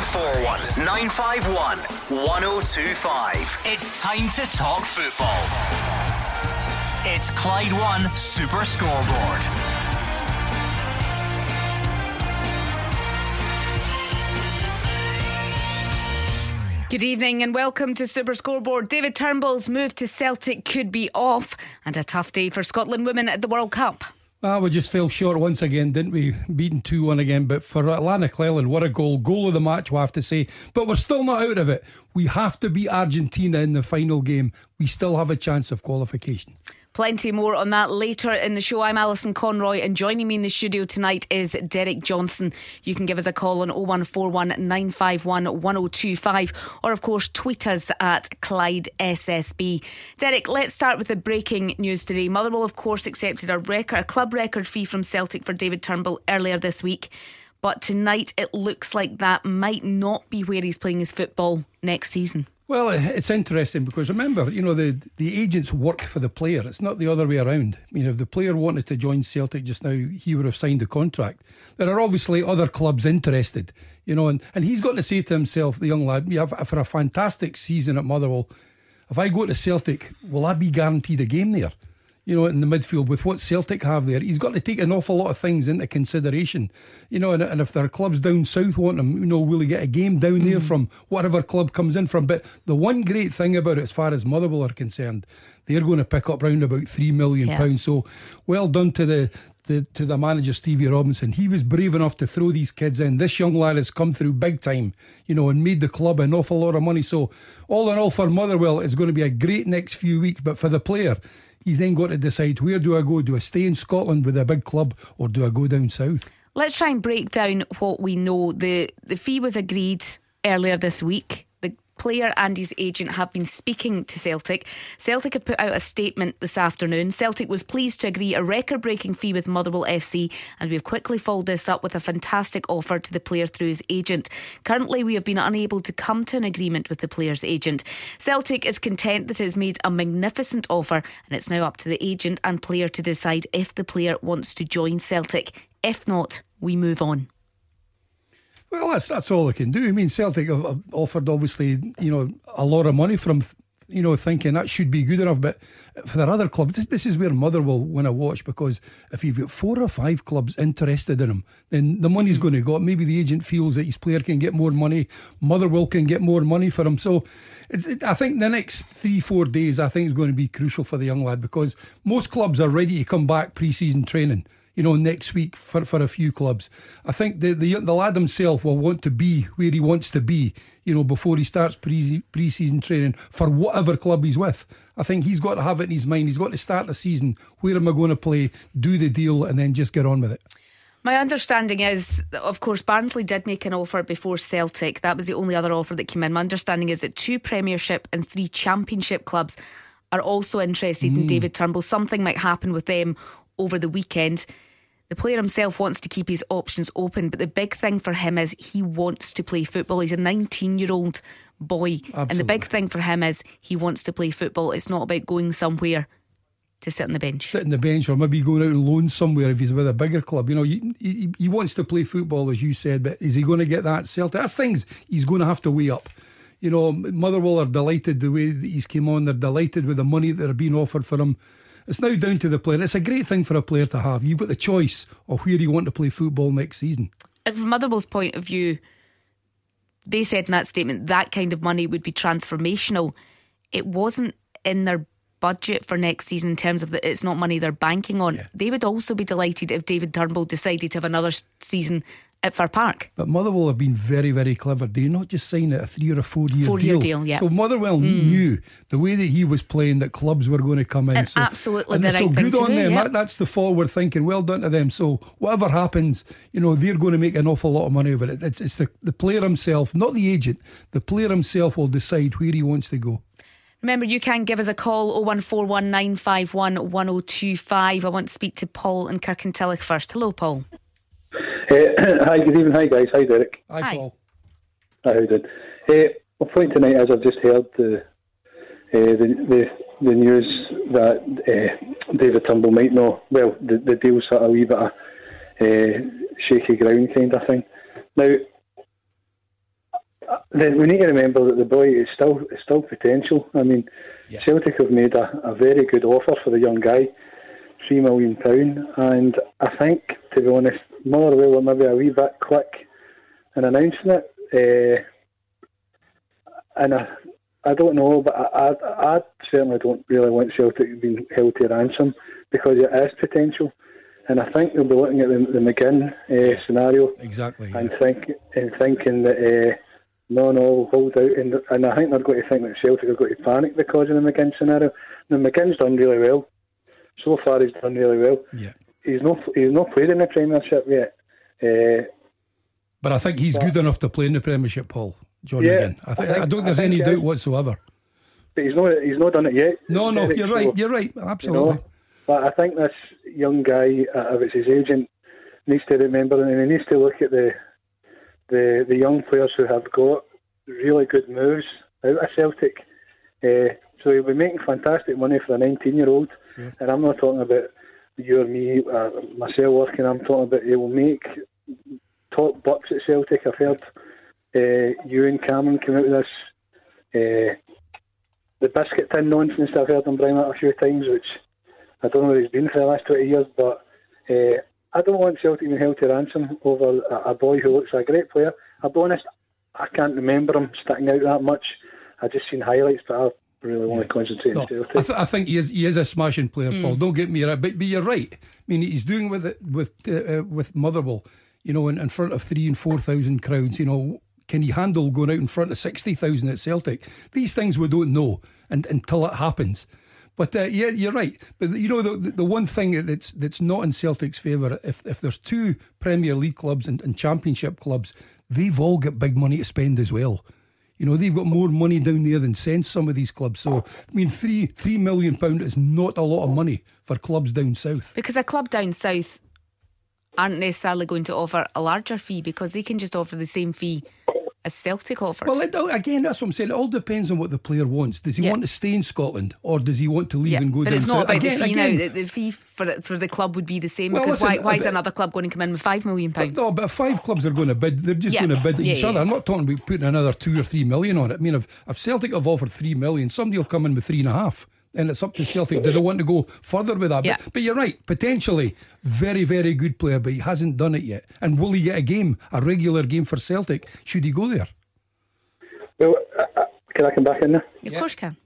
0141 951 1025. It's time to talk football. It's Clyde One Super Scoreboard. Good evening and welcome to Super Scoreboard. David Turnbull's move to Celtic could be off, and a tough day for Scotland women at the World Cup. Ah, we just fell short once again, didn't we? Beaten 2 1 again. But for Lana Clelland, what a goal. Goal of the match, we have to say. But we're still not out of it. We have to beat Argentina in the final game. We still have a chance of qualification. Plenty more on that later in the show. I'm Alison Conroy, and joining me in the studio tonight is Derek Johnson. You can give us a call on 0141 951 1025, or of course, tweet us at Clyde SSB. Derek, let's start with the breaking news today. Motherwell, of course, accepted a record, a club record fee from Celtic for David Turnbull earlier this week. But tonight, it looks like that might not be where he's playing his football next season. Well, it's interesting because remember, you know, the the agents work for the player. It's not the other way around. I mean, if the player wanted to join Celtic just now, he would have signed a contract. There are obviously other clubs interested, you know, and, and he's got to say to himself, the young lad, have for a fantastic season at Motherwell, if I go to Celtic, will I be guaranteed a game there? You know, in the midfield with what Celtic have there. He's got to take an awful lot of things into consideration, you know. And, and if there are clubs down south want him, you know, will he get a game down there mm. from whatever club comes in from? But the one great thing about it, as far as Motherwell are concerned, they're going to pick up round about three million pounds. Yeah. So well done to the the, to the manager Stevie Robinson. He was brave enough to throw these kids in. This young lad has come through big time, you know, and made the club an awful lot of money. So all in all, for Motherwell, it's going to be a great next few weeks. But for the player, he's then got to decide where do I go? Do I stay in Scotland with a big club or do I go down south? Let's try and break down what we know. The the fee was agreed earlier this week player and his agent have been speaking to Celtic. Celtic have put out a statement this afternoon. Celtic was pleased to agree a record breaking fee with Motherwell FC, and we've quickly followed this up with a fantastic offer to the player through his agent. Currently, we have been unable to come to an agreement with the player's agent. Celtic is content that it has made a magnificent offer, and it's now up to the agent and player to decide if the player wants to join Celtic. If not, we move on. Well, that's that's all they can do. I mean, Celtic have offered obviously, you know, a lot of money from, you know, thinking that should be good enough. But for their other clubs, this, this is where Motherwell win a watch because if you've got four or five clubs interested in him, then the money's mm-hmm. going to go. Maybe the agent feels that his player can get more money, Motherwell can get more money for him. So, it, I think the next three four days, I think is going to be crucial for the young lad because most clubs are ready to come back pre-season training you know, next week for, for a few clubs. I think the, the the lad himself will want to be where he wants to be, you know, before he starts pre pre-season training for whatever club he's with. I think he's got to have it in his mind. He's got to start the season. Where am I going to play? Do the deal and then just get on with it. My understanding is, of course, Barnsley did make an offer before Celtic. That was the only other offer that came in. My understanding is that two Premiership and three Championship clubs are also interested mm. in David Turnbull. Something might happen with them over the weekend. The player himself wants to keep his options open, but the big thing for him is he wants to play football. He's a 19 year old boy. Absolutely. And the big thing for him is he wants to play football. It's not about going somewhere to sit on the bench. Sit on the bench or maybe going out and loan somewhere if he's with a bigger club. You know, he, he, he wants to play football, as you said, but is he going to get that Celtic? That's things he's going to have to weigh up. You know, Motherwell are delighted the way that he's came on. They're delighted with the money that are being offered for him. It's now down to the player. It's a great thing for a player to have. You've got the choice of where you want to play football next season. And from Motherwell's point of view, they said in that statement that kind of money would be transformational. It wasn't in their budget for next season in terms of that it's not money they're banking on. Yeah. They would also be delighted if David Turnbull decided to have another season at Fir Park. But Motherwell have been very, very clever. They not just sign a three or a four year four deal. Year deal yeah. So Motherwell mm. knew the way that he was playing that clubs were going to come in. And so, absolutely and the right so good on do, them. Yeah. That, that's the forward thinking. Well done to them. So whatever happens, you know, they're going to make an awful lot of money over it. It's, it's the, the player himself, not the agent. The player himself will decide where he wants to go. Remember, you can give us a call 01419511025. I want to speak to Paul and Kirkintilloch first. Hello, Paul. Uh, hi, good evening. Hi, guys. Hi, Derek. Hi, hi. Paul. Hi, how did? Uh, my point tonight is I've just heard the uh, the, the, the news that uh, David Turnbull might know. Well, the, the deal's at a wee bit of uh, shaky ground kind of thing. Now, then we need to remember that the boy is still is still potential. I mean, yeah. Celtic have made a, a very good offer for the young guy, three million pound, and I think, to be honest, Motherwell were maybe a wee bit quick in announcing it. Uh, and I, I don't know, but I, I, I certainly don't really want Celtic being held to ransom because it is potential. And I think they'll be looking at the, the McGinn uh, scenario exactly, and think and thinking that uh, no, no, hold out, and, and I think they're going to think that Celtic are going to panic because of the McGinn scenario. Now McGinn's done really well so far. He's done really well. Yeah, he's not he's not played in the Premiership yet. Uh, but I think he's but, good enough to play in the Premiership, Paul. John yeah, McGinn. I, th- I, think, I don't think there's any doubt whatsoever. But he's not he's not done it yet. No, no, you're right. You're right. Absolutely. You know? But I think this young guy, uh, if it's his agent, needs to remember and he needs to look at the the the young players who have got really good moves out of Celtic. Uh, so he'll be making fantastic money for a 19 year old. Sure. And I'm not talking about you or me, uh, myself working. I'm talking about he will make top bucks at Celtic. I've heard uh, you and Cameron come out with this. Uh, the biscuit tin nonsense I've heard him bring up a few times, which I don't know where he's been for the last 20 years, but uh, I don't want Celtic being held to ransom over a, a boy who looks like a great player. I'll be honest, I can't remember him sticking out that much. I just seen highlights, but really want to concentrate no, on Celtic. I, th- I, think he is he is a smashing player, mm. Paul. Don't get me right, but, but you're right. I mean, he's doing with it with uh, uh, with Motherwell, you know, in, in front of three and four thousand crowds. You know, can he handle going out in front of sixty thousand at Celtic? These things we don't know, and until it happens. But uh, yeah, you're right. But you know, the, the one thing that's that's not in Celtic's favour, if if there's two Premier League clubs and, and Championship clubs, they've all got big money to spend as well. You know, they've got more money down there than sense, some of these clubs. So, I mean, three three million pound is not a lot of money for clubs down south. Because a club down south aren't necessarily going to offer a larger fee because they can just offer the same fee as Celtic offered. Well, it, again, that's what I'm saying. It all depends on what the player wants. Does he yeah. want to stay in Scotland or does he want to leave yeah, and go but down it's not south? about again, the fee again, now. The, the, fee for for the club would be the same well, because listen, why, why is another club going to come in with five million pounds? No, but five clubs are going to bid, they're just yeah. going to bid at each other. I'm not talking about putting another two or three million on it. I mean, if, if Celtic have offered three million, somebody will come in with three and a half and it's up to Celtic. Do they want to go further with that? Yeah. But, but, you're right, potentially very, very good player, but he hasn't done it yet. And will he get a game, a regular game for Celtic? Should he go there? Well, uh, uh, can I come back in there? Of course, can.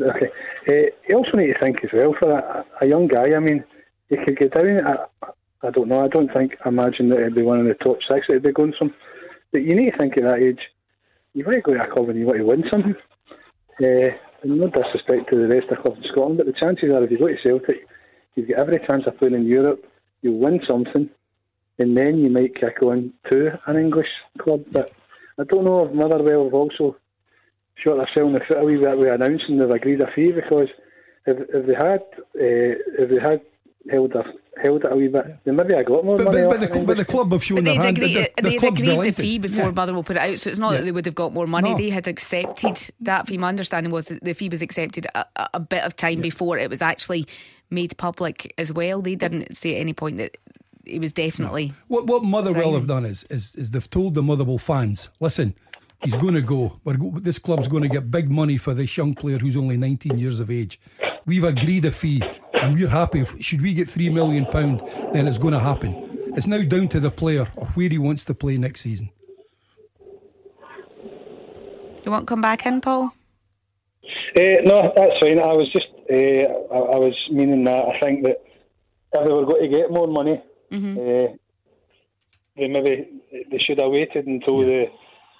Okay. Uh, you also need to think as well for a, a young guy. I mean, he could get down. I, I don't know. I don't think. I imagine that he'd be one of the top six that he'd be going from. But you need to think at that age. You've got to go to a club and you want to win something. Uh, no disrespect to the rest of clubs in Scotland, but the chances are if you go to Celtic, you've got every chance of playing in Europe. You'll win something, and then you might kick on to an English club. But I don't know if Motherwell have also shot themselves in the foot a wee bit with announcing they've agreed a fee because if, if they had uh, if they had held a, held it a wee bit, yeah. then maybe I got more but, money. But, but, the, but the club have shown their hand. Agreed, the, the, they'd agreed the fee before yeah. Motherwell put it out, so it's not yeah. that they would have got more money. No. They had accepted that fee. My understanding was that the fee was accepted a, a bit of time before it was actually made public as well. They didn't say at any point that it was definitely. No. What what Motherwell signing. have done is, is is they've told the Motherwell fans, listen, he's going to go. We're go, this club's going to get big money for this young player who's only 19 years of age. We've agreed a fee, and we're happy. If, should we get three million pound, then it's going to happen. It's now down to the player or where he wants to play next season. You won't come back in, Paul? Uh, no, that's fine. I was just, uh, I, I, was meaning that I think that if they were going to get more money, mm-hmm. uh, they maybe they should have waited until yeah. the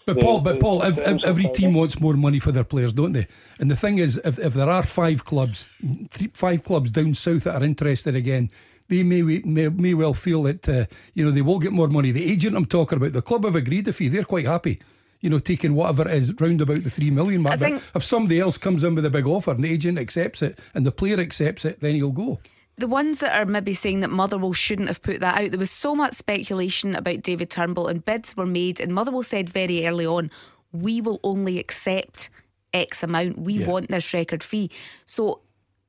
but Paul, but Paul, if, if every team wants more money for their players, don't they? And the thing is, if, if there are five clubs, three, five clubs down south that are interested again, they may may, may well feel that uh, you know they will get more money. The agent I'm talking about, the club have agreed a fee. They're quite happy. You know, taking whatever it is round about the three million mark. But if somebody else comes in with a big offer and the agent accepts it and the player accepts it, then he'll go the ones that are maybe saying that Motherwell shouldn't have put that out, there was so much speculation about David Turnbull and bids were made, and Motherwell said very early on, we will only accept X amount. We yeah. want this record fee. So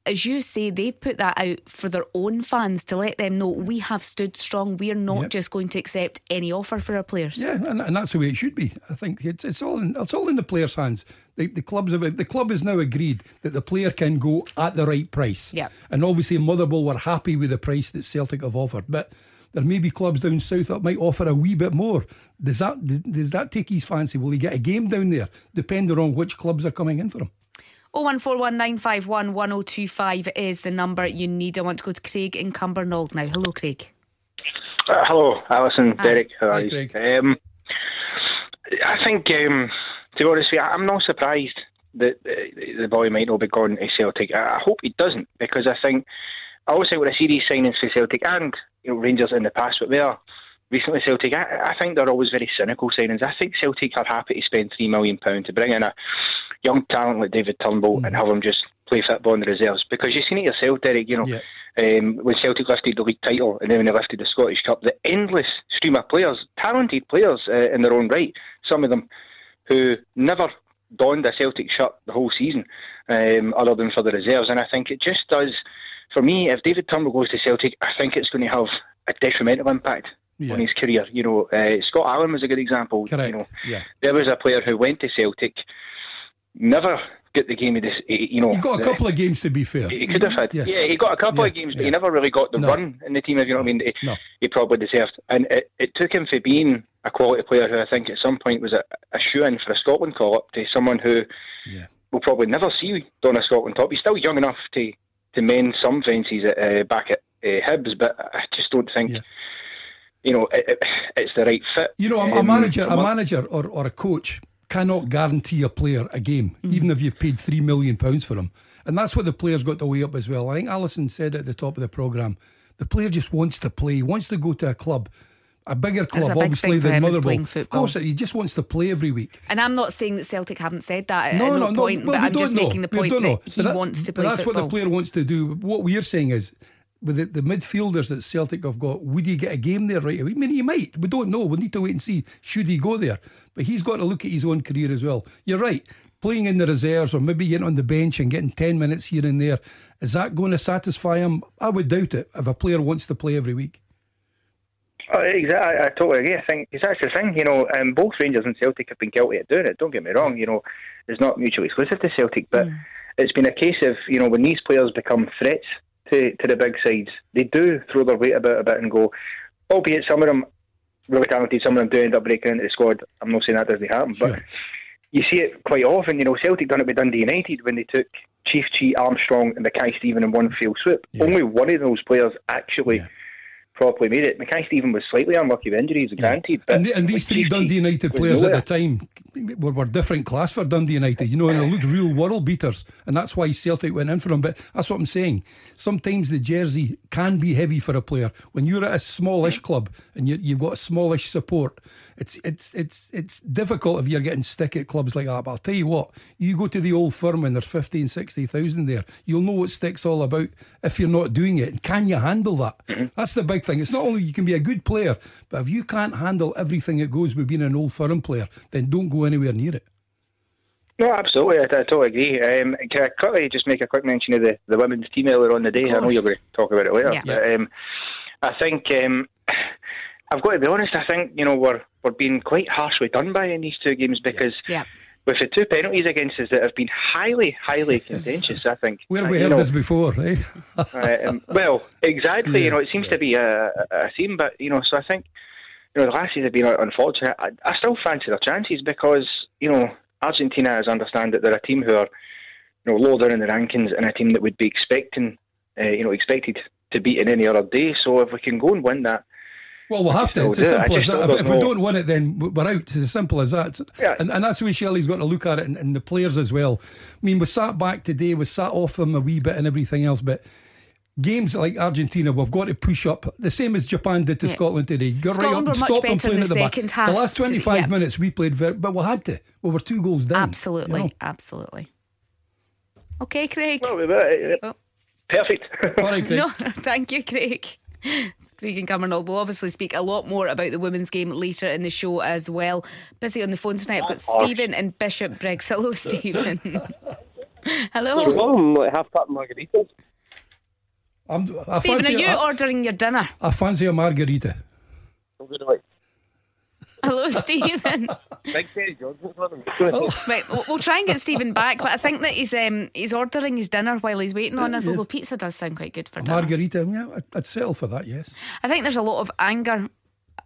as you say, they've put that out for their own fans to let them know we have stood strong. We're not yep. just going to accept any offer for our players. Yeah, and, and that's the way it should be. I think it's, it's all in, it's all in the players' hands. The, the clubs have the club has now agreed that the player can go at the right price. Yeah, and obviously Motherwell were happy with the price that Celtic have offered, but there may be clubs down south that might offer a wee bit more. Does that does that take his fancy? Will he get a game down there, depending on which clubs are coming in for him? 01419511025 is the number you need. I want to go to Craig in Cumbernauld now. Hello, Craig. Uh, hello, Alison, Hi. Derek. How are you? Um, I think, um, to be honest with you, I'm not surprised that uh, the boy might not be going to Celtic. I, I hope he doesn't because I think I always think with a series signings for Celtic and you know, Rangers in the past, but they are recently Celtic. I, I think they're always very cynical signings. I think Celtic are happy to spend three million pound to bring in a young talent like David Turnbull mm. and have him just play football in the reserves because you've seen it yourself, Derek. You know. Yeah. Um, when Celtic lifted the league title and then when they lifted the Scottish Cup, the endless stream of players, talented players uh, in their own right, some of them who never donned a Celtic shirt the whole season, um, other than for the reserves. And I think it just does, for me, if David Turnbull goes to Celtic, I think it's going to have a detrimental impact yeah. on his career. You know, uh, Scott Allan was a good example. Correct. You know, yeah. there was a player who went to Celtic, never get the game of this. You know, he got a the, couple of games to be fair. He could have had. Yeah, yeah he got a couple yeah. of games, but he never really got the no. run in the team. If you know what I mean, he, no. he probably deserved. And it, it took him for being a quality player who I think at some point was a, a shoe in for a Scotland call up to someone who yeah. will probably never see on a Scotland top. He's still young enough to to mend some fences at, uh, back at uh, Hibs, but I just don't think. Yeah. You know, it, it, it's the right fit. You know, a, a manager, a manager, or, or a coach cannot guarantee a player a game, mm. even if you've paid three million pounds for him. And that's what the players got to weigh up as well. I think Alison said at the top of the programme, the player just wants to play, wants to go to a club. A bigger club, a big obviously, than Motherwell. Of course, he just wants to play every week. And I'm not saying that Celtic haven't said that at no, no, no, point, no, but I'm just know. making the point that he that, wants to play That's football. what the player wants to do. What we're saying is, with the, the, midfielders that Celtic have got, would he get a game there right away? I mean, he might. We don't know. We need to wait and see. Should he go there? But he's got to look at his own career as well. You're right. Playing in the reserves or maybe getting on the bench and getting 10 minutes here and there, is that going to satisfy him? I would doubt it if a player wants to play every week. Oh, exactly. I, I totally agree. I think it's that's the thing. You know, um, both Rangers and Celtic have been guilty of doing it. Don't get me wrong. You know, it's not mutually exclusive to Celtic, but mm. it's been a case of you know when these players become threats to, to the big sides, they do throw their weight about a bit and go. Albeit some of them really talented, some of them do end up breaking into the squad. I'm not saying that doesn't happen, sure. but you see it quite often. You know, Celtic done it with Dundee United when they took Chief Chi Armstrong and Mackay Steven in one field swoop. Yeah. Only one of those players actually. Yeah properly made it. Mackay Steven was slightly unlucky with injuries, granted. Yeah. And, the, and, these three Dundee United players nowhere. at the time were, were different class for Dundee United, you know, and they looked real world beaters, and that's why Celtic went in for them. But that's what I'm saying. Sometimes the jersey can be heavy for a player when you're at a smallish club and you, you've got a smallish support. It's it's it's it's difficult if you're getting stick at clubs like that. But I'll tell you what, you go to the old firm and there's 15, 60,000 there, you'll know what stick's all about if you're not doing it. And can you handle that? Mm-hmm. That's the big thing. It's not only you can be a good player, but if you can't handle everything that goes with being an old firm player, then don't go anywhere near it. No, absolutely. I, I totally agree. Um, can I quickly just make a quick mention of the, the women's team earlier on the day? I know you're going to talk about it later. Yeah. But, um, I think um, I've got to be honest. I think you know we're we're being quite harshly done by in these two games because yeah. with the two penalties against us that have been highly, highly contentious. I think. Where have Uh, we heard know, this before, eh? uh, um, well, exactly. Yeah, you know, it seems yeah. to be a, a theme, but you know, so I think you know the Lassies have been unfortunate. I, I still fancy their chances because you know Argentina, as I understand it, they're a team who are you know low down in the rankings and a team that would be expecting uh, you know expected to beat in any other day. So if we can go and win that. Well, we'll have to. It's as still do it. simple as that. If, if we don't win it, then we're out. It's as simple as that. Yeah. And, and that's the way Shelley's got to look at it, and, and the players as well. I mean, we sat back today, we sat off them a wee bit and everything else, but games like Argentina, we've got to push up. The same as Japan did to Yeah. Scotland today. Got Scotland right up were and much stopped them better in the at the back. second half The last to- 25 yeah. minutes we played very, but we had to. We were two goals down. Absolutely, you know. absolutely. Okay, Craig. Well, uh, Oh. perfect. All right, Craig. No, thank you, Craig. Craig and Cumbernauld will obviously speak a lot more about the women's game later in the show as well. Busy on the phone tonight. I've got Stephen and Bishopbriggs. Hello, Stephen. Hello. Well, half cut margaritas. I'm, I Stephen, are you I, ordering your dinner? I fancy a margarita. I'm going to like Hello, Stephen. Big Terry Johnson. right, we'll, we'll try and get Stephen back, but I think that he's um, he's ordering his dinner while he's waiting on us. Yes. Although pizza does sound quite good for A dinner. margarita, yeah, I'd, I'd settle for that, yes. I think there's a lot of anger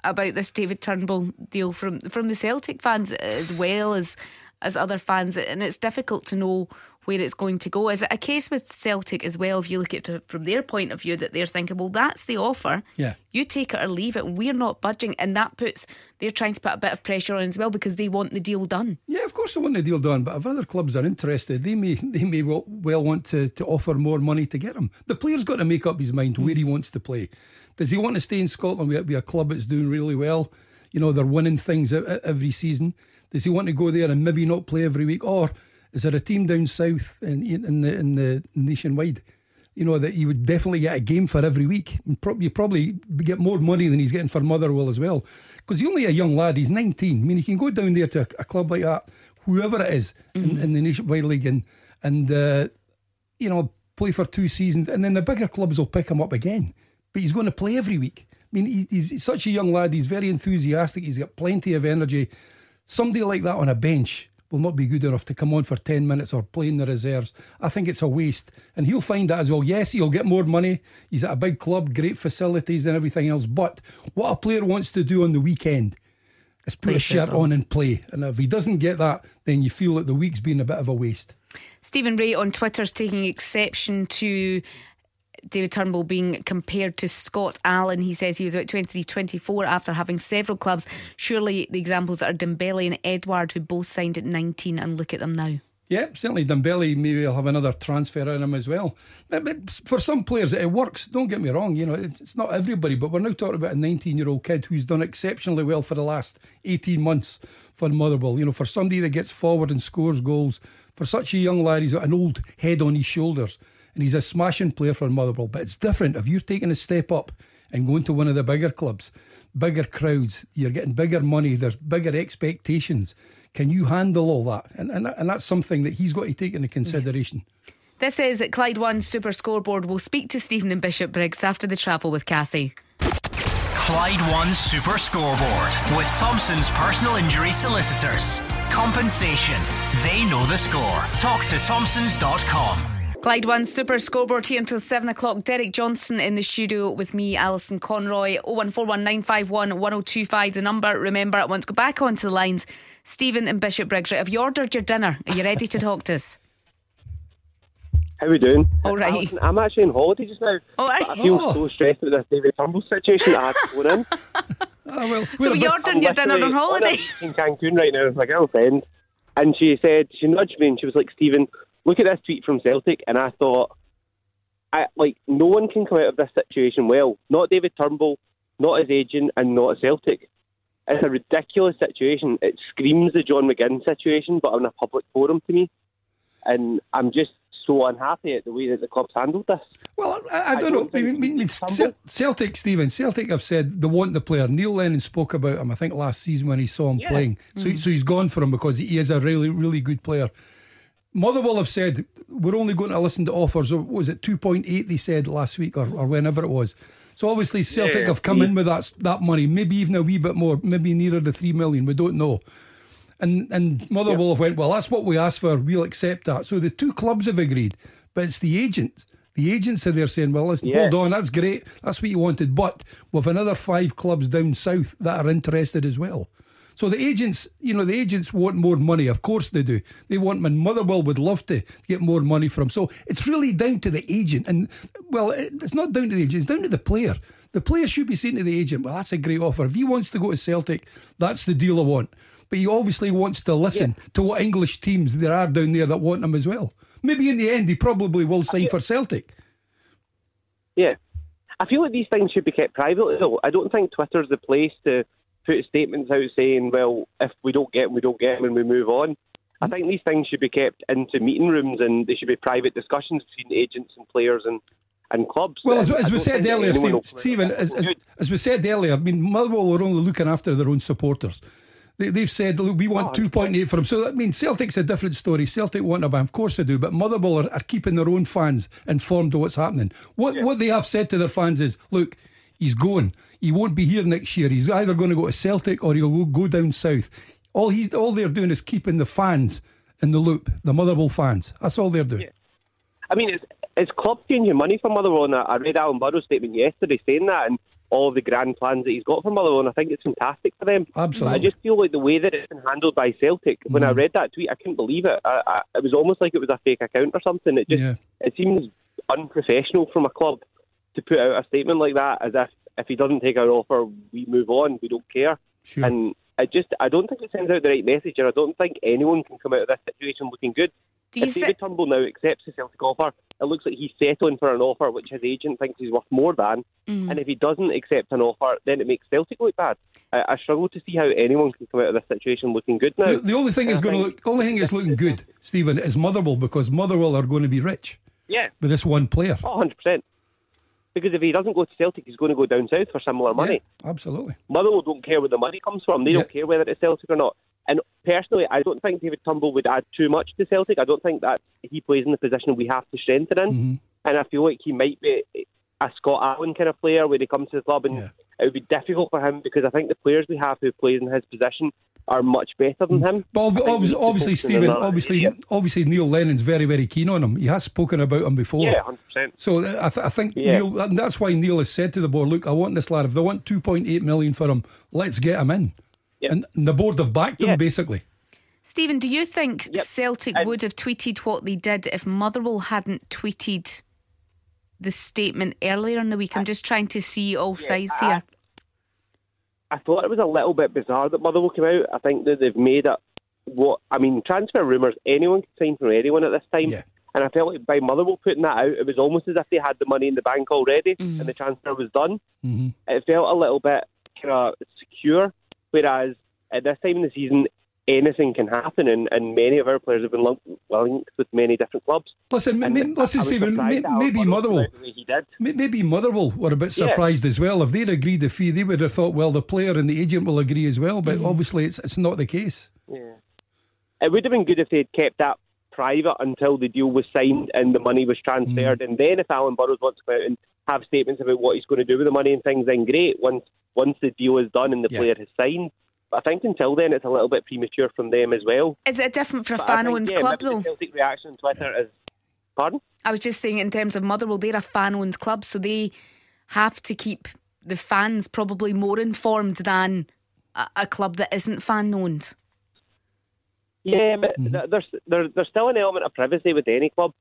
about this David Turnbull deal from from the Celtic fans as well as as other fans, and it's difficult to know where it's going to go. Is it a case with Celtic as well? If you look at it from their point of view, that they're thinking, well, that's the offer. Yeah. you take it or leave it. We're not budging, and that puts they're trying to put a bit of pressure on as well because they want the deal done. Yeah, of course they want the deal done, but if other clubs are interested, they may they may well, well want to, to offer more money to get him. The player's got to make up his mind where he mm. wants to play. Does he want to stay in Scotland with, with a club that's doing really well? You know, they're winning things every season. Does he want to go there and maybe not play every week? Or is there a team down south in, in the in the nationwide? You know that he would definitely get a game for every week. And prob- You probably get more money than he's getting for Motherwell as well, because he's only a young lad. He's 19. I mean, he can go down there to a, a club like that, whoever it is in, in the nationwide league, and and uh, you know play for two seasons, and then the bigger clubs will pick him up again. But he's going to play every week. I mean, he's, he's such a young lad. He's very enthusiastic. He's got plenty of energy. Somebody like that on a bench will not be good enough to come on for 10 minutes or play in the reserves. I think it's a waste. And he'll find that as well. Yes, he'll get more money. He's at a big club, great facilities and everything else. But what a player wants to do on the weekend is put Play a shirt on and play. And if he doesn't get that, then you feel that the week's been a bit of a waste. Stephen Ray on Twitter's taking exception to David Turnbull being compared to Scott Allan. He says he was about 23, 24 after having several clubs. Surely the examples are Dembele and Edouard, who both signed at 19, and look at them now. Yeah, certainly Dembele maybe will have another transfer in him as well. But, for some players, it works. Don't get me wrong. You know, it's not everybody, but we're now talking about a 19-year-old kid who's done exceptionally well for the last 18 months for Motherwell. You know, for somebody that gets forward and scores goals, for such a young lad, he's got an old head on his shoulders, and he's a smashing player for Motherwell. But it's different if you're taking a step up and going to one of the bigger clubs, bigger crowds. You're getting bigger money. There's bigger expectations. Can you handle all that? And, and, and that's something that he's got to take into consideration. This is at Clyde One Super Scoreboard. We'll speak to Stephen and Bishopbriggs after the travel with Cassie. Clyde One Super Scoreboard with Thompson's personal injury solicitors. Compensation. They know the score. Talk to Thompsons.com. Clyde One Super Scoreboard here until 7 o'clock. Derek Johnson in the studio with me, Alison Conroy. 01419511025, the number. Remember, I want to go back onto the lines. Stephen and Bishopbriggs. Right, have you ordered your dinner? Are you ready to talk to us? How are we doing? All right. Alison, I'm actually on holiday just now. All right. But I feel Oh. so stressed with this David Turnbull situation that I had to phone in. Ah, well, So you're bit- ordering your dinner on holiday? a beach in Cancun right now with my girlfriend, and she said she nudged me and she was like, "Stephen, look at this tweet from Celtic," and I thought, I like no one can come out of this situation well. Not David Turnbull, not his agent, and not Celtic. It's a ridiculous situation. It screams the John McGinn situation, but on a public forum to me, and I'm just so unhappy at the way that the club's handled this. Well, I, I I don't don't know. I mean, I mean, he's Cel- humble. Celtic, Stephen, Celtic have said they want the player. Neil Lennon spoke about him, I think, last season when he saw him Yeah. playing. So, mm. so he's gone for him because he is a really, really good player. Motherwell have said we're only going to listen to offers. Was it two point eight? They said last week or, or whenever it was. So obviously Celtic Yeah. have come in with that that money, maybe even a wee bit more, maybe nearer the three million. We don't know. And and Motherwell have went well. That's what we asked for. We'll accept that. So the two clubs have agreed, but it's the agent. The agents are there saying, "Well, listen, Yeah. hold on, that's great. That's what you wanted, but with another five clubs down south that are interested as well." So the agents, you know, the agents want more money. Of course they do. They want, and Motherwell would love to get more money from. So it's really down to the agent, and well, it's not down to the agent. It's down to the player. The player should be saying to the agent, "Well, that's a great offer. If he wants to go to Celtic, that's the deal I want." But he obviously wants to listen to what English teams there are down there that want him as well. Maybe in the end, he probably will sign for Celtic. Yeah. I feel like these things should be kept private, though. I don't think Twitter's the place to put statements out saying, well, if we don't get them, we don't get them and we move on. I think these things should be kept into meeting rooms and they should be private discussions between agents and players and, and clubs. Well, as, as we said earlier, Steve, Stephen, as, as, as we said earlier, I mean, Motherwell are only looking after their own supporters. They, they've said, look, we want Oh, 2.8 for him. So that means Celtic's a different story. Celtic want him, of course they do. But Motherwell are, are keeping their own fans informed of what's happening. What what they have said to their fans is, look, he's going. He won't be here next year. He's either going to go to Celtic or he'll go down south. All he's all they're doing is keeping the fans in the loop, the Motherwell fans. That's all they're doing. I mean, it's, it's club changing money for Motherwell. And I read Alan Burrows' statement yesterday saying that and all the grand plans that he's got for Motherwell. And I think it's fantastic for them. Absolutely. But I just feel like the way that it's been handled by Celtic, when Mm. I read that tweet, I couldn't believe it. I, I, it was almost like it was a fake account or something. It just Yeah. it seems unprofessional from a club to put out a statement like that as if if he doesn't take our offer, we move on. We don't care. Sure. And I just I don't think it sends out the right message, and I don't think anyone can come out of this situation looking good. Do you if thi- David Turnbull now accepts the Celtic offer, it looks like he's settling for an offer which his agent thinks he's worth more than. Mm. And if he doesn't accept an offer, then it makes Celtic look bad. I, I struggle to see how anyone can come out of this situation looking good now. The, the only thing is going to look, only thing is looking good, Stephen, is Motherwell because Motherwell are going to be rich Yeah, with this one player. oh, 100%. Because if he doesn't go to Celtic, he's going to go down south for similar money. Yeah, absolutely. Motherwell don't care where the money comes from. They don't care whether it's Celtic or not. And personally, I don't think David Turnbull would add too much to Celtic. I don't think that he plays in the position we have to strengthen in. Mm-hmm. And I feel like he might be a Scott Allan kind of player when he comes to the club, and Yeah. it would be difficult for him because I think the players we have who plays in his position are much better than him. But ob- I think obvi- we need to obviously, focus Stephen, obviously, area. obviously, Neil Lennon's very, very keen on him. He has spoken about him before. yeah, hundred percent. So uh, I, th- I think Yeah. Neil, and that's why Neil has said to the board, "Look, I want this lad. If they want 2.8 million for him, let's get him in." Yeah. And, and the board have backed him Yeah. basically. Stephen, do you think Yep. Celtic And- would have tweeted what they did if Motherwell hadn't tweeted the statement earlier in the week? I'm just trying to see all sides I- here. I thought it was a little bit bizarre that Motherwell came out. I think that they've made it what I mean, transfer rumours, anyone can sign from anyone at this time. Yeah. And I felt like by Motherwell putting that out, it was almost as if they had the money in the bank already Mm. and the transfer was done. Mhm. It felt a little bit kind of secure, whereas at this time in the season, anything can happen, and, and many of our players have been linked, linked with many different clubs. Listen, And ma- listen, Stephen. surprised maybe Motherwell. came out the way He did. ma- Maybe Motherwell were a bit Yeah. surprised as well. If they'd agreed the fee, they would have thought, well, the player and the agent will agree as well. But mm-hmm. obviously, it's it's not the case. Yeah. It would have been good if they'd kept that private until the deal was signed and the money was transferred. Mm. And then if Alan Burrows wants to come out and have statements about what he's going to do with the money and things, then great. Once once the deal is done and the Yeah. player has signed. But I think until then it's a little bit premature from them as well. Is it different for a But fan think, owned yeah, club, though? The Celtic reaction on Twitter is pardon? I was just saying, in terms of Motherwell, they're a fan owned club, so they have to keep the fans probably more informed than a, a club that isn't fan owned. Yeah, but Mm-hmm. there's there, there's still an element of privacy with any club,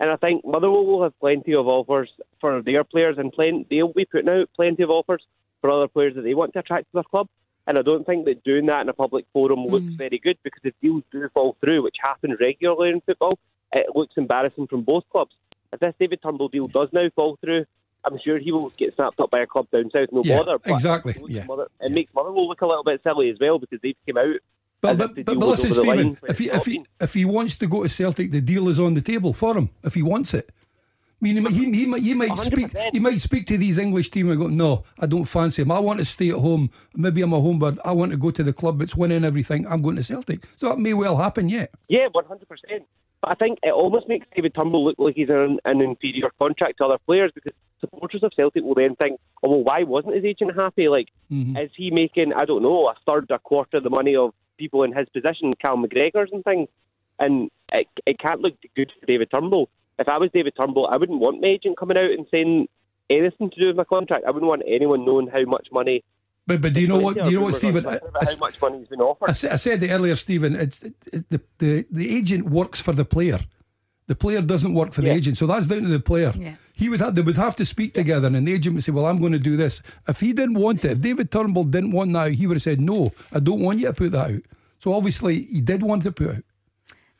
and I think Motherwell will have plenty of offers for their players, and plen- they'll be putting out plenty of offers for other players that they want to attract to their club. And I don't think that doing that in a public forum hmm. looks very good because if deals do fall through, which happens regularly in football, it looks embarrassing from both clubs. If this David Turnbull deal does now fall through, I'm sure he will get snapped up by a club down south, no Yeah, bother. But exactly, it yeah. Mother- it makes Motherwell look a little bit silly as well because they've come out But but, but, but listen, Stephen, if he if he if he wants to go to Celtic, the deal is on the table for him. If he wants it, I mean, he, might- he, he, might- he might speak. 100%. He might speak to these English team and go, "No, I don't fancy him. I want to stay at home. Maybe I'm a home bird. I want to go to the club that's winning everything. I'm going to Celtic." So that may well happen yet. Yeah, one hundred percent. But I think it almost makes David Turnbull look like he's an, an inferior contract to other players because supporters of Celtic will then think, "Oh, well, why wasn't his agent happy? Like, mm-hmm. is he making I don't know a third, a quarter the money of people in his position, Cal McGregor's and things?" And it, it can't look good for David Turnbull. If I was David Turnbull, I wouldn't want my agent coming out and saying anything to do with my contract. I wouldn't want anyone knowing how much money. But but do you know what? Do you know what, Stephen? About I, how much money's been offered. I, I said it earlier, Stephen. It's it, it- the, the the agent works for the player. The player doesn't work for the agent, so that's down to the player. Yeah. He would have they would have to speak together, and the agent would say, "Well, I'm going to do this." If he didn't want it, if David Turnbull didn't want that, out, he would have said, "No, I don't want you to put that out." So obviously, he did want to put it out.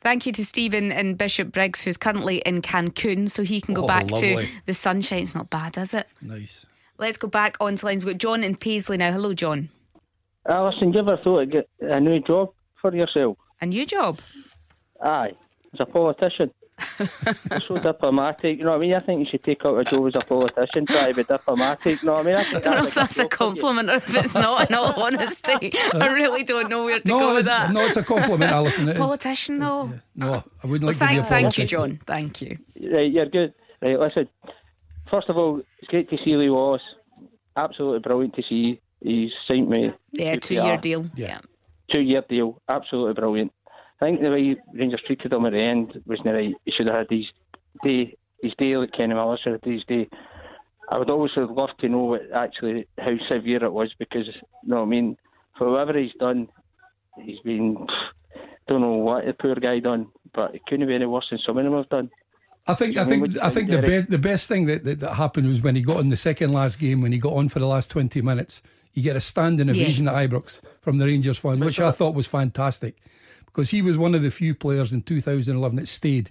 Thank you to Stephen and Bishopbriggs, who's currently in Cancun, so he can go Oh, back lovely. to the sunshine. It's not bad, is it? Nice. Let's go back on to lines. We've got John in Paisley now. Hello, John. Uh, Alison, you ever thought of get a new job for yourself? A new job? Aye, as a politician. You're so diplomatic. You know what I mean? I think you should take out a job as a politician, try to be diplomatic. You know what I mean? I, I don't know if that's a compliment or if it's not, in all honesty. I really don't know where to no, go with that. no, it's a compliment, Alison. It is. Politician, though. No, I wouldn't Well, like to be a thank, thank you. John. Thank you. Right, you're good. Right, listen. First of all, it's great to see Lee Wallace. Absolutely brilliant to see. He's signed me. Yeah, two year deal. Yeah. Two year deal. Absolutely brilliant. I think the way Rangers treated him at the end was not right. He should have had his day, his day like Kenny Miller should have had his day. I would always have loved to know what actually how severe it was because, you know what I mean, for whatever he's done, he's been, don't know what the poor guy done, but it couldn't be any worse than some of them have done. I think I I think I think the best the best thing that, that, that happened was when he got on the second last game when he got on for the last twenty minutes. You get a standing ovation at Ibrox from the Rangers fan, which I thought was fantastic because he was one of the few players in 2011 that stayed.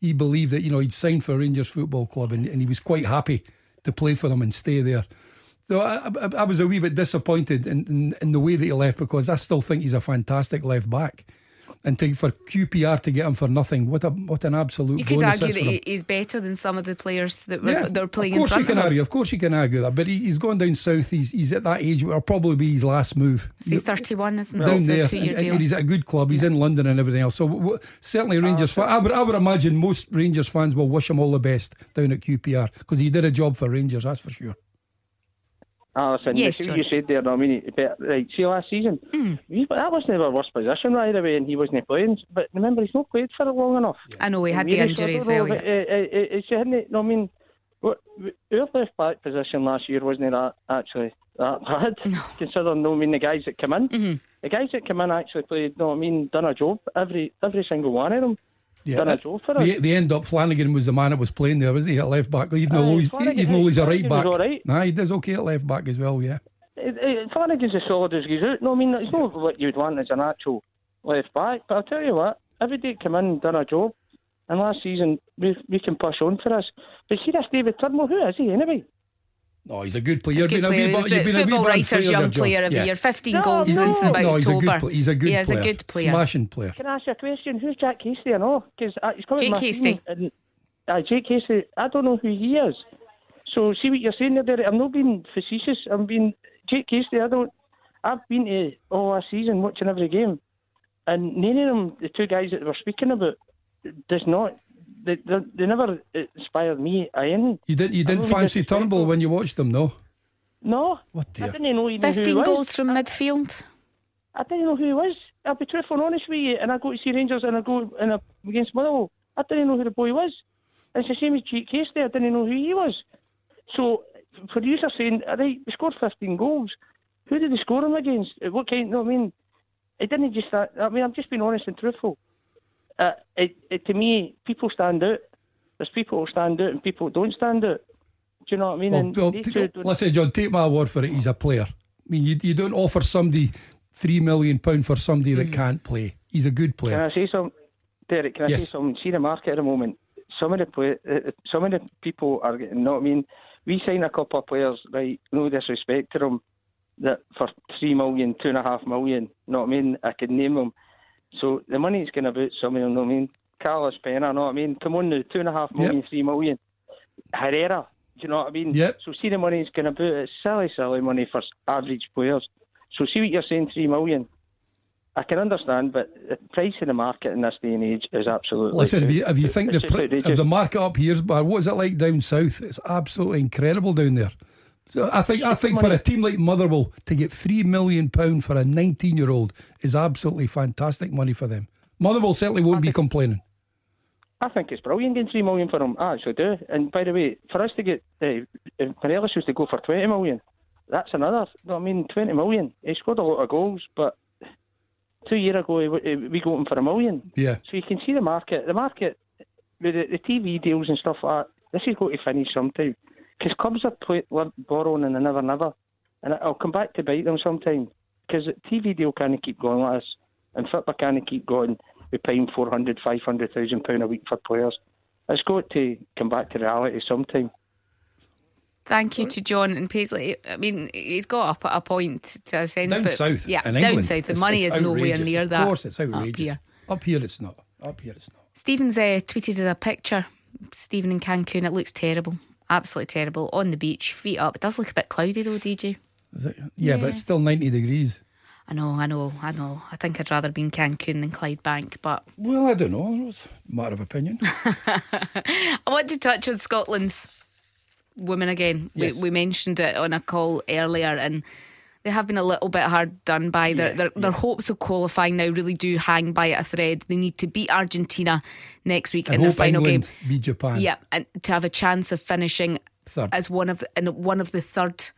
He believed that you know he'd signed for Rangers Football Club and, and he was quite happy to play for them and stay there. So I, I, I was a wee bit disappointed in, in, in the way that he left because I still think he's a fantastic left back. And to, for QPR to get him for nothing, what a what an absolute You could bonus argue that for him. he- he's better than some of the players that were, that were playing of course in front you can of him. argue. Of course you can argue that, but he, he's gone down south. He's he's at that age where it'll probably be his last move. Say 31, isn't it? down So there, two year and, deal. and he's at a good club. He's in London and everything else. So w- w- certainly ah, Rangers. fan, I would I would imagine most Rangers fans will wish him all the best down at QPR because he did a job for Rangers. That's for sure. Alison, Yes, yes, John. you said there, no, I mean, but, right, see last season, Hmm. we, that wasn't our worst position right away, and he wasn't playing. But remember, he's not played for it long enough. I know he had the injury as well. Yeah. but, uh, uh, uh, It's hadn't, no, I mean, our left back position last year wasn't that actually that bad, considering, no, I mean, the guys that come in. Mm-hmm. The guys that come in actually played, no, I mean, done a job, every every single one of them. A job the, the end up Flanagan was the man that was playing there, wasn't he? At left back, even though Aye, he's even though he's a right back. all right. Nah, he does okay at left back as well. Yeah. It, it, Flanagan's as solid as he's out. No, I mean, it's not what you'd want as an actual left back. But I'll tell you what, every day come in and done a job. And last season, we, we can push on for us. But see this David Turnbull, who is he anyway? Oh, he's a good player. You've Good been a player. wee He bit- was you've the been a Football bit Writers Young. Player of Yeah. the Year. 15 No, goals no. since about no, he's a October. good. He's a good yeah, he's player. a good player. Smashing player. Can I ask you a question? Who's Jack Hastie? I know. Because uh, he's coming Jake to my Hastie. team And, uh, Jake Hastie, I don't know who he is. So see what you're saying there, Derek. I'm not being facetious. I'm being Jake Hastie. I don't. I've been to all last season watching every game, and none of them, the two guys that we're speaking about, does not. They, they, they never inspired me. I anything. You didn't. You didn't fancy. Turnbull when you watched him, no? No, What I dear. didn't know even who he 15 was. goals from midfield. I didn't know who he was. I'll be truthful and honest with you. And I go to see Rangers and I go in a, against Motherwell. I didn't know who the boy was. It's the same as Jake Hastie. I didn't know who he was. So for you are saying, all right, we scored 15 goals. Who did they score them against? Uh, What kind? No, I mean, it didn't just. uh, I mean, I'm just being honest and truthful. Uh, it, it to me, people stand out. There's people who stand out and people who don't stand out. Do you know what I mean? Well, well, t- listen, John, take my word for it. He's a player. I mean, you, you don't offer somebody three million pound for somebody that can't play. He's a good player. Can. I say something, Derek? Can I say something? See the market at the moment. Some of the play, uh, some of the people are getting. You know what I mean? We sign a couple of players, right? No disrespect to them, that for three million, two and a half million. You know what I mean? I could name them. So the money's going about some of. You know what I mean? Carlos Pena. You know what I mean? Come on now, two and a half million, three million. Herrera. Do you know what I mean? Yep. So see the money money's going about. It's silly, silly money for average players. So see what you're saying, three million. I can understand, but the price in the market in this day and age is absolutely. Listen, if you, if you think the pr- if the market up here's bad, what is it like down south? It's absolutely incredible down there. So I think I think for a team like Motherwell to get three million pound for a nineteen year old is absolutely fantastic money for them. Motherwell certainly won't be complaining. I think it's brilliant getting three million for him. I actually do. And by the way, for us to get uh, Morelos was to go for twenty million, that's another. I mean, twenty million. He scored a lot of goals, but two years ago we got him for a million. Yeah. So you can see the market. The market with the, the TV deals and stuff like that. This is going to finish sometime because clubs are play, borrowing and they never, never. And I'll come back to bite them sometime because the TV deal can't keep going like this, and football can't keep going. We're paying 400, 500,000 pound a week for players. It's got to come back to reality sometime. Thank you to John and Paisley. I mean, he's got a, a point to a sense. Down but south, yeah, in down England, south. The it's- money it's is nowhere near that. Of course, it's outrageous. up outrageous. here. Up here, it's not. Up here, it's not. Stephen's uh, tweeted a picture. Stephen in Cancun. It looks terrible. Absolutely terrible. On the beach, feet up. It does look a bit cloudy though, DJ. Is it? Yeah, but it's still 90 degrees. I know, I know, I know. I think I'd rather be in Cancun than Clydebank, but Well, I don't know. It's a matter of opinion. I want to touch on Scotland's women again. Yes. We, we mentioned it on a call earlier, and they have been a little bit hard done by. Their, Yeah, their, their hopes of qualifying now really do hang by a thread. They need to beat Argentina next week I in their final England game. beat Japan. Yeah, and to have a chance of finishing Third. as one of the, in one of the third.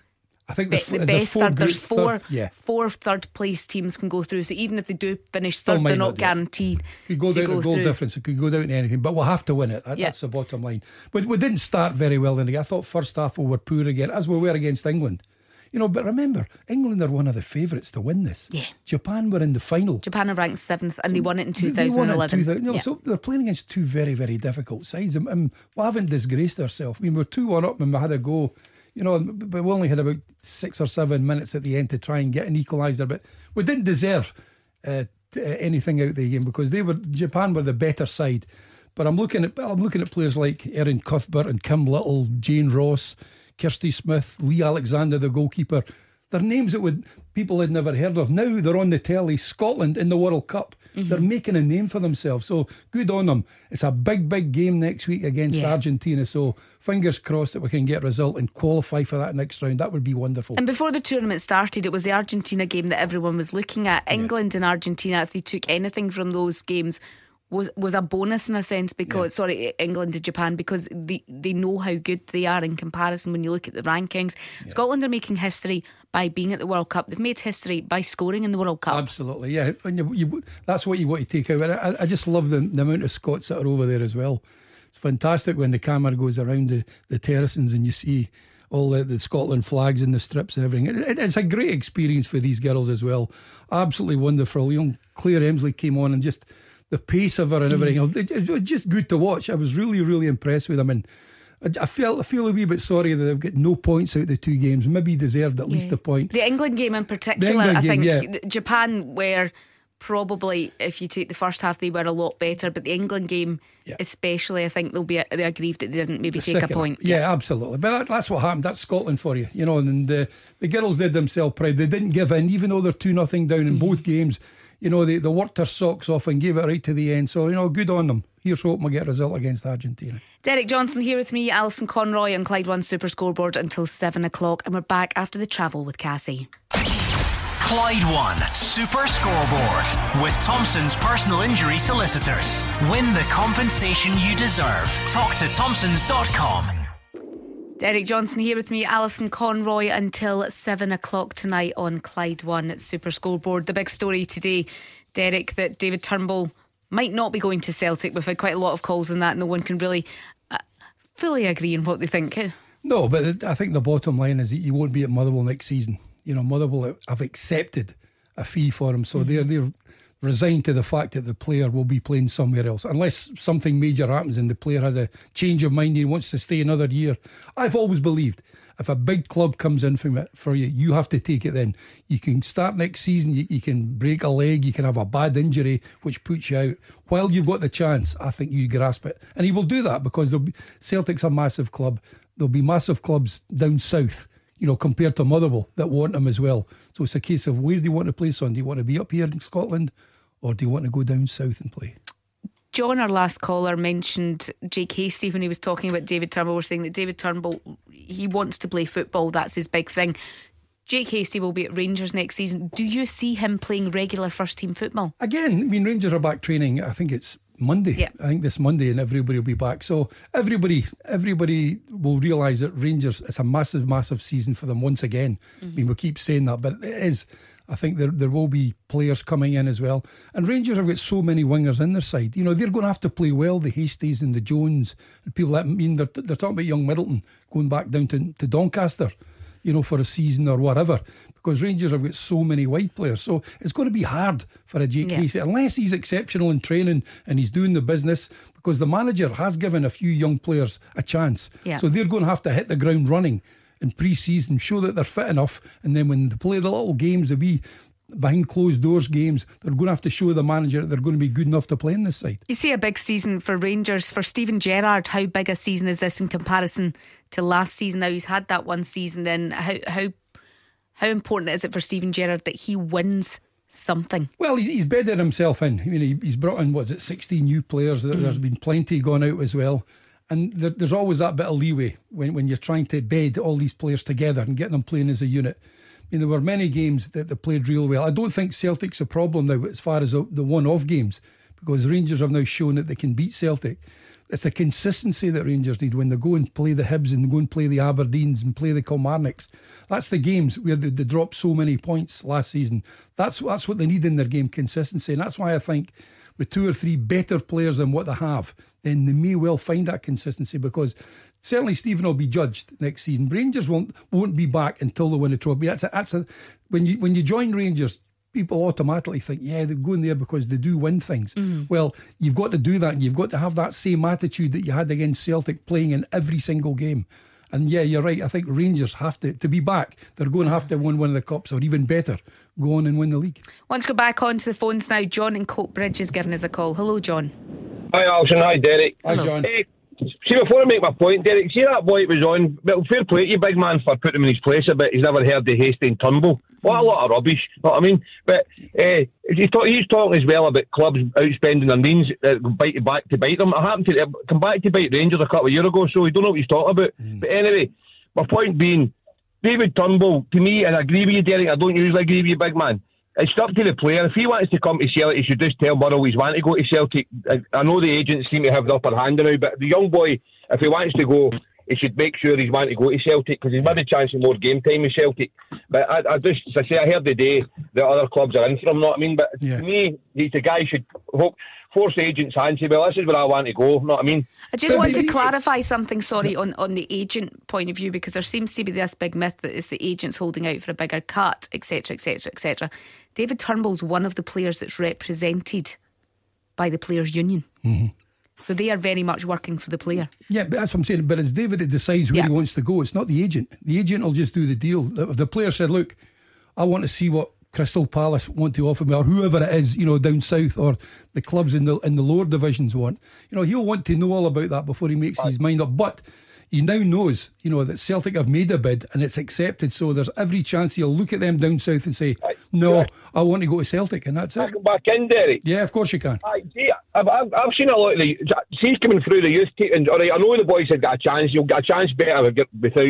I think there's, the there's best four third, there's four, third- yeah. four third place teams can go through. So even if they do finish third, they're not it. guaranteed Could go to down go to goal through. difference. It could go down to anything, but we'll have to win it. That- Yeah. That's the bottom line. But we didn't start very well in the. game. I thought first half we were poor again, as we were against England. You know, but remember, England are one of the favourites to win this. Yeah. Japan were in the final. Japan are ranked seventh, and they won it in They- they won it in 2011. 2000 no, Yeah. So they're playing against two very, very difficult sides. And, and we haven't disgraced ourselves. I mean, we're 2 1 up and we had a go, you know, but we only had about six or seven minutes at the end to try and get an equaliser. But we didn't deserve uh, t- uh, anything out of the game because they were Japan were the better side. But I'm looking at I'm looking at players like Erin Cuthbert and Kim Little, Jane Ross, Kirsty Smith, Lee Alexander, the goalkeeper. They're names that would people had never heard of. Now they're on the telly. Scotland in the World Cup. Mm-hmm. They're making a name for themselves. So good on them. It's a big, big game next week against Yeah. Argentina. So fingers crossed that we can get a result and qualify for that next round. That would be wonderful. And before the tournament started, it was the Argentina game that everyone was looking at. England and Argentina, if they took anything from those games, was was a bonus in a sense because sorry, England to Japan because they they know how good they are in comparison when you look at the rankings. Scotland are making history by being at the World Cup. They've made history by scoring in the World Cup. Absolutely, yeah. And you, you, that's what you want to take out. I, I just love the, the amount of Scots that are over there as well. It's fantastic when the camera goes around the, the and you see all the, the Scotland flags and the strips and everything. It, it- it's a great experience for these girls as well. Absolutely wonderful. You know, Claire Emslie came on and just the pace of her and everything. else. Mm. It, it was just good to watch. I was really, really impressed with them. And I, I feel I feel a wee bit sorry that they've got no points out of the two games. Maybe deserved at least a point. The England game in particular, I game, think yeah. Japan were probably, if you take the first half, they were a lot better. But the England game, Yeah. especially, I think they'll be they're aggrieved that they didn't maybe The take a point. Yeah, absolutely. But that, that's what happened. That's Scotland for you, you know. And the the girls did themselves proud. They didn't give in, even though they're two nothing down in mm-hmm. both games. You know, they, they worked their socks off and gave it right to the end. So you know, good on them. Here's hoping we get a result against Argentina. Derek Johnstone here with me, Alison Conroy on Clyde One Super Scoreboard until seven o'clock, and we're back after the travel with Cassie. Clyde One Super Scoreboard with Thompson's personal injury solicitors. Win the compensation you deserve. Talk to Thompson's.com. Derek Johnstone here with me, Alison Conroy until seven o'clock tonight on Clyde One at Super Scoreboard. The big story today, Derek, that David Turnbull might not be going to Celtic. We've had quite a lot of calls on that. No one can really uh, fully agree on what they think. eh? No, but I think the bottom line is that he won't be at Motherwell next season. You know, Motherwell have accepted a fee for him, so Mm-hmm. they're they're resigned to the fact that the player will be playing somewhere else, unless something major happens and the player has a change of mind and wants to stay another year. I've always believed if a big club comes in from it for you, you have to take it. Then you can start next season. You, you can break a leg. You can have a bad injury which puts you out. While you've got the chance, I think you grasp it, and he will do that because be, Celtic's a massive club. There'll be massive clubs down south you know, compared to Motherwell that want him as well. So it's a case of where do you want to play son? Do you want to be up here in Scotland or do you want to go down south and play? John, our last caller, mentioned Jake Hastie when he was talking about David Turnbull. We're saying that David Turnbull, he wants to play football. That's his big thing. Jake Hastie will be at Rangers next season. Do you see him playing regular first team football? Again, I mean, Rangers are back training. I think it's Monday. Yeah. I think this Monday, and everybody will be back. So everybody, everybody will realise that Rangers. It's a massive, massive season for them once again. I mean, mm-hmm. we keep saying that, but it is. I think there there will be players coming in as well. And Rangers have got so many wingers in their side. You know, they're going to have to play well. The Hasties and the Jones and people that I mean they're, they're talking about young Middleton going back down to, to Doncaster. You know, for a season or whatever, because Rangers have got so many wide players. So it's going to be hard for a Jake Yeah. Hastie unless he's exceptional in training and he's doing the business. Because the manager has given a few young players a chance, Yeah. so they're going to have to hit the ground running in pre-season, show that they're fit enough, and then when they play the little games, the wee behind closed doors games. They're going to have to show the manager that they're going to be good enough to play in this side. You see a big season for Rangers for Steven Gerrard. How big a season is this in comparison to last season? Now he's had that one season. Then how how how important is it for Steven Gerrard that he wins something? Well, he's, bedded himself in. I mean, he's brought in what's it sixteen new players. Mm. There's been plenty gone out as well. And there's always that bit of leeway when, when you're trying to bed all these players together and get them playing as a unit. I mean, there were many games that they played real well. I don't think Celtic's a problem now as far as the, the one off games because Rangers have now shown that they can beat Celtic. It's the consistency that Rangers need when they go and play the Hibs and go and play the Aberdeens and play the Kilmarnocks. That's the games where they, they dropped so many points last season. That's that's what they need in their game consistency, and that's why I think with two or three better players than what they have, then they may well find that consistency because certainly Stephen will be judged next season. Rangers won't won't be back until they win a trophy. That's a, that's a when you when you join Rangers, people automatically think, yeah, they're going there because they do win things. Mm. Well, you've got to do that, and you've got to have that same attitude that you had against Celtic, playing in every single game. And yeah, you're right. I think Rangers have to to be back. They're going to have to win one of the cups, or even better, go on and win the league. Want to go back onto the phones now? John in Coatbridge is giving us a call. Hello, John. Hi, Alison. Hi, Derek. Hi, John. Hey, see, before I make my point, Derek, see that boy it was on. Well, fair play to you, big man, for putting him in his place a bit. He's never heard the Hastie and Turnbull. What a lot of rubbish. Know what I mean? But uh, he's, talk, he's, talking as well about clubs outspending their means, uh, bite back to bite them. I happened to uh, come back to bite Rangers a couple of years ago, so he don't know what he's talking about. Mm. But anyway, my point being, David Turnbull, to me, and I agree with you, Derek, I don't usually agree with you, big man. It's up to the player. If he wants to come to Celtic, he should just tell Murrow he's wanting to go to Celtic. I, I know the agents seem to have the upper hand now, but the young boy, if he wants to go, he should make sure he's wanting to go to Celtic because he's maybe a chance of more game time with Celtic. But I, I just, as I say, I heard the day that other clubs are in for him, know what I mean? But yeah. to me, he's the guy should hope force agents' hand say, well, this is where I want to go. Know what I mean? I just but want to clarify something, sorry, on, on the agent point of view, because there seems to be this big myth that it's the agents holding out for a bigger cut, etc., etc., etc. David Turnbull's one of the players that's represented by the Players' Union. Mm-hmm. So they are very much working for the player. Yeah, but that's what I'm saying. But it's David that decides where yeah. he wants to go. It's not the agent. The agent will just do the deal. If the player said, "Look, I want to see what Crystal Palace want to offer me, or whoever it is, you know, down south, or the clubs in the in the lower divisions want," you know, he'll want to know all about that before he makes right. his mind up. But he now knows, you know, that Celtic have made a bid and it's accepted. So there's every chance he'll look at them down south and say, "No, I want to go to Celtic," and that's it. I back in, Derek. Yeah, of course you can. I, see, I've, I've, I've seen a lot of the. See, coming through the youth team, and all right, I know the boys have got a chance. You'll get a chance better without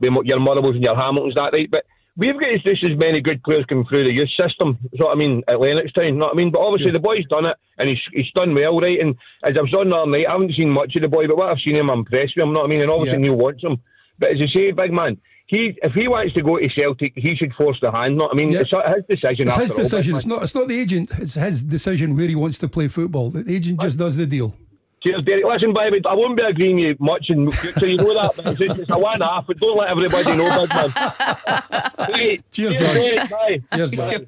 your Murrables and your Hamiltons, that right, but. We've got just as many good players coming through the youth system. So I mean, at Lennoxtown, you know what I mean? But obviously yeah. the boy's done it, and he's he's done well, right? And as I was on the other night, I haven't seen much of the boy, but what I've seen him, I'm impressed with him. You know what I mean? And obviously yeah. Neil wants him. But as you say, big man, he if he wants to go to Celtic, he should force the hand. Not, I mean, yeah. it's his decision. It's his decision. All, it's not. It's not the agent. It's his decision where he wants to play football. The agent just does the deal. Cheers, Derek. Listen, baby, I won't be agreeing with you much in future. You know that, but it's, it's a one half. But don't let everybody know, big man. Cheers, Cheers Derek. Bye. Cheers, man.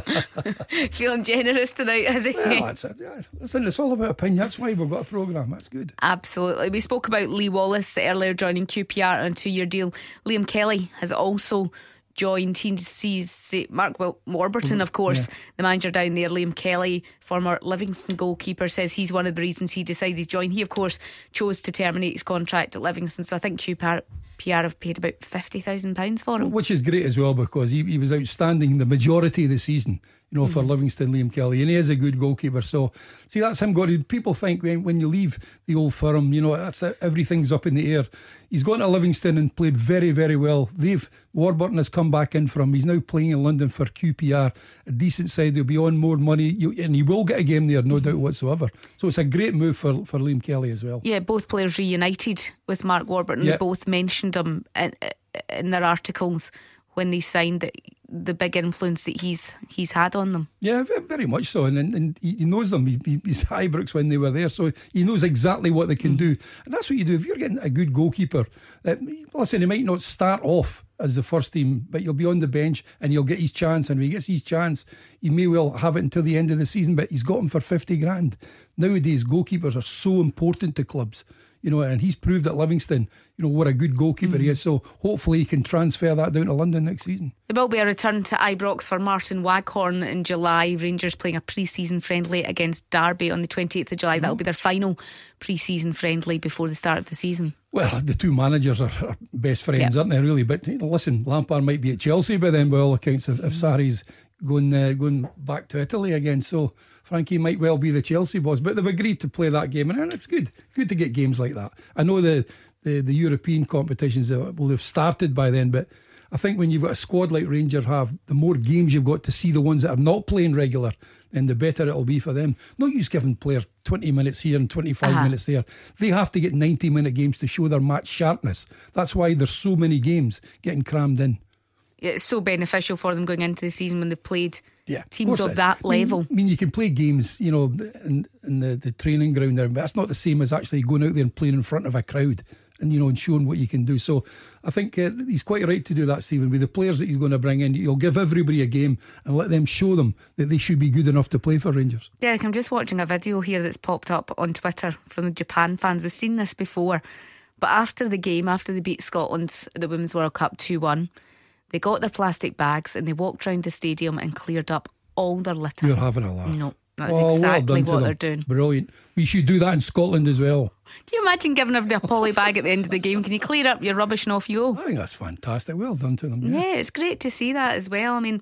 Feeling generous tonight, is he? Yeah, that's it. Yeah. Listen, it's all about opinion. That's why we've got a programme. That's good. Absolutely. We spoke about Lee Wallace earlier joining QPR on a two year deal. Liam Kelly has also joined. He sees Mark Warburton, mm-hmm. of course, yeah. the manager down there, Liam Kelly, former Livingston goalkeeper, says he's one of the reasons he decided to join. He, of course, chose to terminate his contract at Livingston. So I think QPR have paid about £50,000 for him. Which is great as well because he, he was outstanding the majority of the season you know, mm-hmm. for Livingston, Liam Kelly, and he is a good goalkeeper. So, see, that's him. Got people think when, when you leave the old firm, you know, that's everything's up in the air. He's gone to Livingston and played very, very well. They've Warburton has come back in for him. He's now playing in London for QPR, a decent side. He'll be on more money, you, and he will get a game there, no doubt whatsoever. So it's a great move for for Liam Kelly as well. Yeah, both players reunited with Mark Warburton. They both mentioned him in, in their articles when they signed that the big influence that he's he's had on them. Yeah, very much so, and, and, and he knows them. He, he's Ibrox when they were there, so he knows exactly what they can mm. do, and that's what you do. If you're getting a good goalkeeper, uh, listen, he might not start off as the first team, but you'll be on the bench and he'll get his chance. And if he gets his chance, he may well have it until the end of the season. But he's got him for fifty grand. Nowadays, goalkeepers are so important to clubs You know, and he's proved at Livingston, you know, what a good goalkeeper he is. Mhm. So hopefully he can transfer that down to London next season. There will be a return to Ibrox for Martin Waghorn in July. Rangers playing a pre season friendly against Derby on the 28th of July. That'll be their final pre season friendly before the start of the season. Well, the two managers are, are best friends, Yeah. aren't they? Really, but you know, listen, Lampard might be at Chelsea by then, by all accounts. If, if mm. Sarri's going uh, going back to Italy again, so Frankie might well be the Chelsea boss. But they've agreed to play that game, and it's good, good to get games like that. I know the the, the European competitions will have started by then, but. I think when you've got a squad like Rangers have, the more games you've got to see the ones that are not playing regular, then the better it'll be for them. No use giving players 20 minutes here and 25 Uh-huh. minutes there. They have to get 90 minute games to show their match sharpness. That's why there's so many games getting crammed in. It's so beneficial for them going into the season when they've played teams course of it- that I mean- level. I mean, you can play games, you know, in, in the, the training ground there, but that's not the same as actually going out there and playing in front of a crowd and, you know, and showing what you can do. So I think uh, he's quite right to do that, Stephen. With the players that he's going to bring in, you'll give everybody a game and let them show them that they should be good enough to play for Rangers. Derek, I'm just watching a video here that's popped up on Twitter from the Japan fans. We've seen this before, but after the game, after they beat Scotland at the Women's World Cup 2 1, they got their plastic bags and they walked around the stadium and cleared up all their litter. You're having a laugh. No, that's Oh, exactly to what they're doing. Brilliant. We should do that in Scotland as well. Can you imagine giving everybody a poly bag at the end of the game? Can you clear up your rubbish and off you go? I think that's fantastic. Well done to them. Yeah, it's great to see that as well. I mean,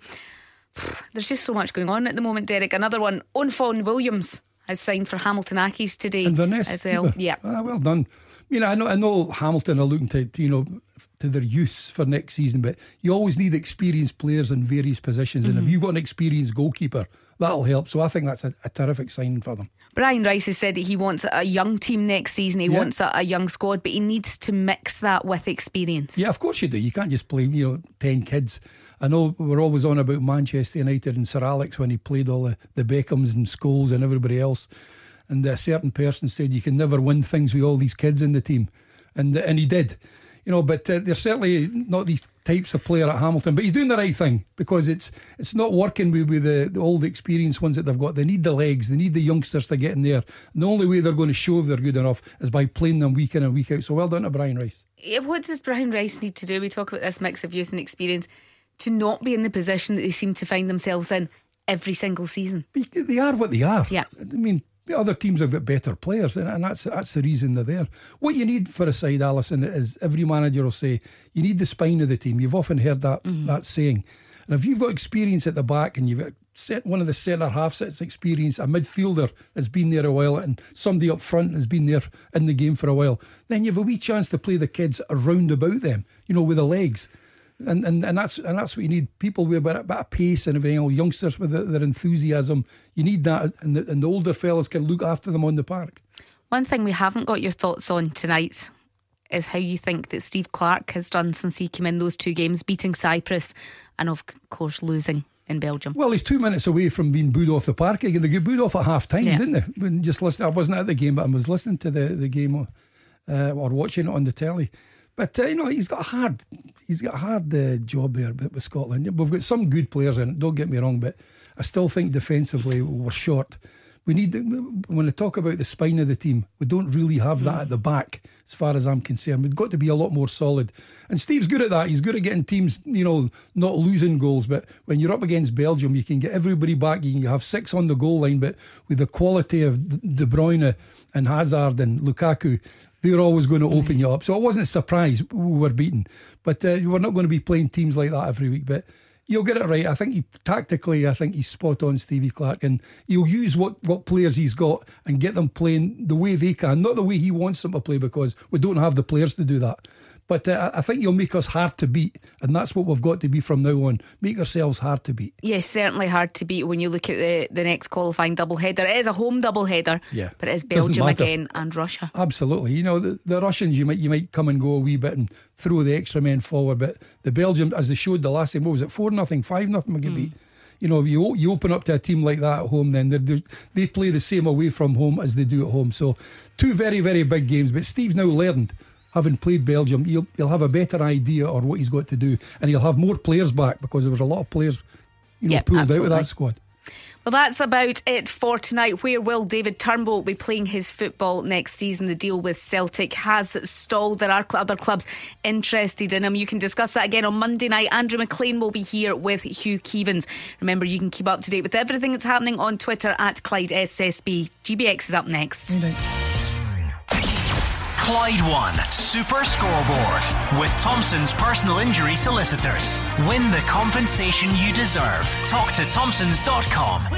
there's just so much going on at the moment, Derek. Another one, Owain Fôn Williams has signed for Hamilton Accies today Inverness as well. keeper. Yeah. Ah, well done. You know, I know, I know Hamilton are looking to, you know, to their youths for next season, but you always need experienced players in various positions. And if Mhm. you've got an experienced goalkeeper, that'll help. So I think that's a, a terrific signing for them. Brian Rice has said that he wants a young team next season. He Yeah. wants a, a young squad, but he needs to mix that with experience. Yeah, of course you do. You can't just play, you know, 10 kids. I know we're always on about Manchester United and Sir Alex when he played all the, the Beckhams and Scholes and everybody else. And a certain person said you can never win things with all these kids in the team. And and he did. You know, but uh, they're certainly not these types of player at Hamilton. But he's doing the right thing because it's it's not working with, with the, the old experienced ones that they've got. They need the legs, they need the youngsters to get in there. And the only way they're going to show if they're good enough is by playing them week in and week out. So well done to Brian Rice. Yeah, What does Brian Rice need to do? We talk about this mix of youth and experience to not be in the position that they seem to find themselves in every single season. They are what they are. Yeah. I mean, the other teams have got better players, and, and that's that's the reason they're there. What you need for a side, Alison, is every manager will say you need the spine of the team. You've often heard that mm-hmm. that saying, and if you've got experience at the back and you've got set one of the centre halves that's experience, a midfielder that's been there a while, and somebody up front has been there in the game for a while, then you've a wee chance to play the kids around about them. You know, with the legs and, and and that's and that's what you need. People with a bit, a bit of pace and everything. else, Youngsters with their, enthusiasm. You need that, and the, and the older fellas can look after them on the park. One thing we haven't got your thoughts on tonight is how you think that Steve Clarke has done since he came in those two games, beating Cyprus and of course losing in Belgium. Well, he's two minutes away from being booed off the park again. They got booed off at half time, Yeah. didn't they? When just listen, I wasn't at the game, but I was listening to the the game uh, or watching it on the telly. But uh, you know, he's got a hard, he's got a hard uh, job there with Scotland. We've got some good players in. Don't get me wrong, but I still think defensively we're short. We need when I talk about the spine of the team, we don't really have that at the back, as far as I'm concerned. We've got to be a lot more solid. And Steve's good at that. He's good at getting teams, you know, not losing goals. But when you're up against Belgium, you can get everybody back. You can have six on the goal line, but with the quality of De Bruyne and Hazard and Lukaku, they're always going to open you up. So I wasn't a surprise we were beaten. But uh, we're not going to be playing teams like that every week. But you'll get it right. I think he tactically, I think he's spot on, Stevie Clarke, and he'll use what what players he's got and get them playing the way they can, not the way he wants them to play, because we don't have the players to do that. But uh, I think you'll make us hard to beat, and that's what we've got to be from now on. Make ourselves hard to beat. Yes, certainly hard to beat when you look at the, the next qualifying double header. It is a home double header, Yeah. but it is Belgium again and Russia. Absolutely. You know, the, the Russians, you might you might come and go a wee bit and throw the extra men forward, but the Belgium, as they showed the last time, what was it, 4 nothing, 5 nothing, we get beat. You know, if you, you open up to a team like that at home, then they're, they're, they play the same away from home as they do at home. So, two very, very big games. But Steve's now learned, having played Belgium, he'll, he'll have a better idea on what he's got to do, and he'll have more players back because there was a lot of players you know, Yep, pulled out of that squad. Well, that's about it for tonight. Where will David Turnbull be playing his football next season? The deal with Celtic has stalled. There are other clubs interested in him. You can discuss that again on Monday night. Andrew McLean will be here with Hugh Keevins. Remember, you can keep up to date with everything that's happening on Twitter at Clyde SSB. GBX is up next. Clyde One Super Scoreboard with Thompson's personal injury solicitors. Win the compensation you deserve. Talk to Thompson's.com.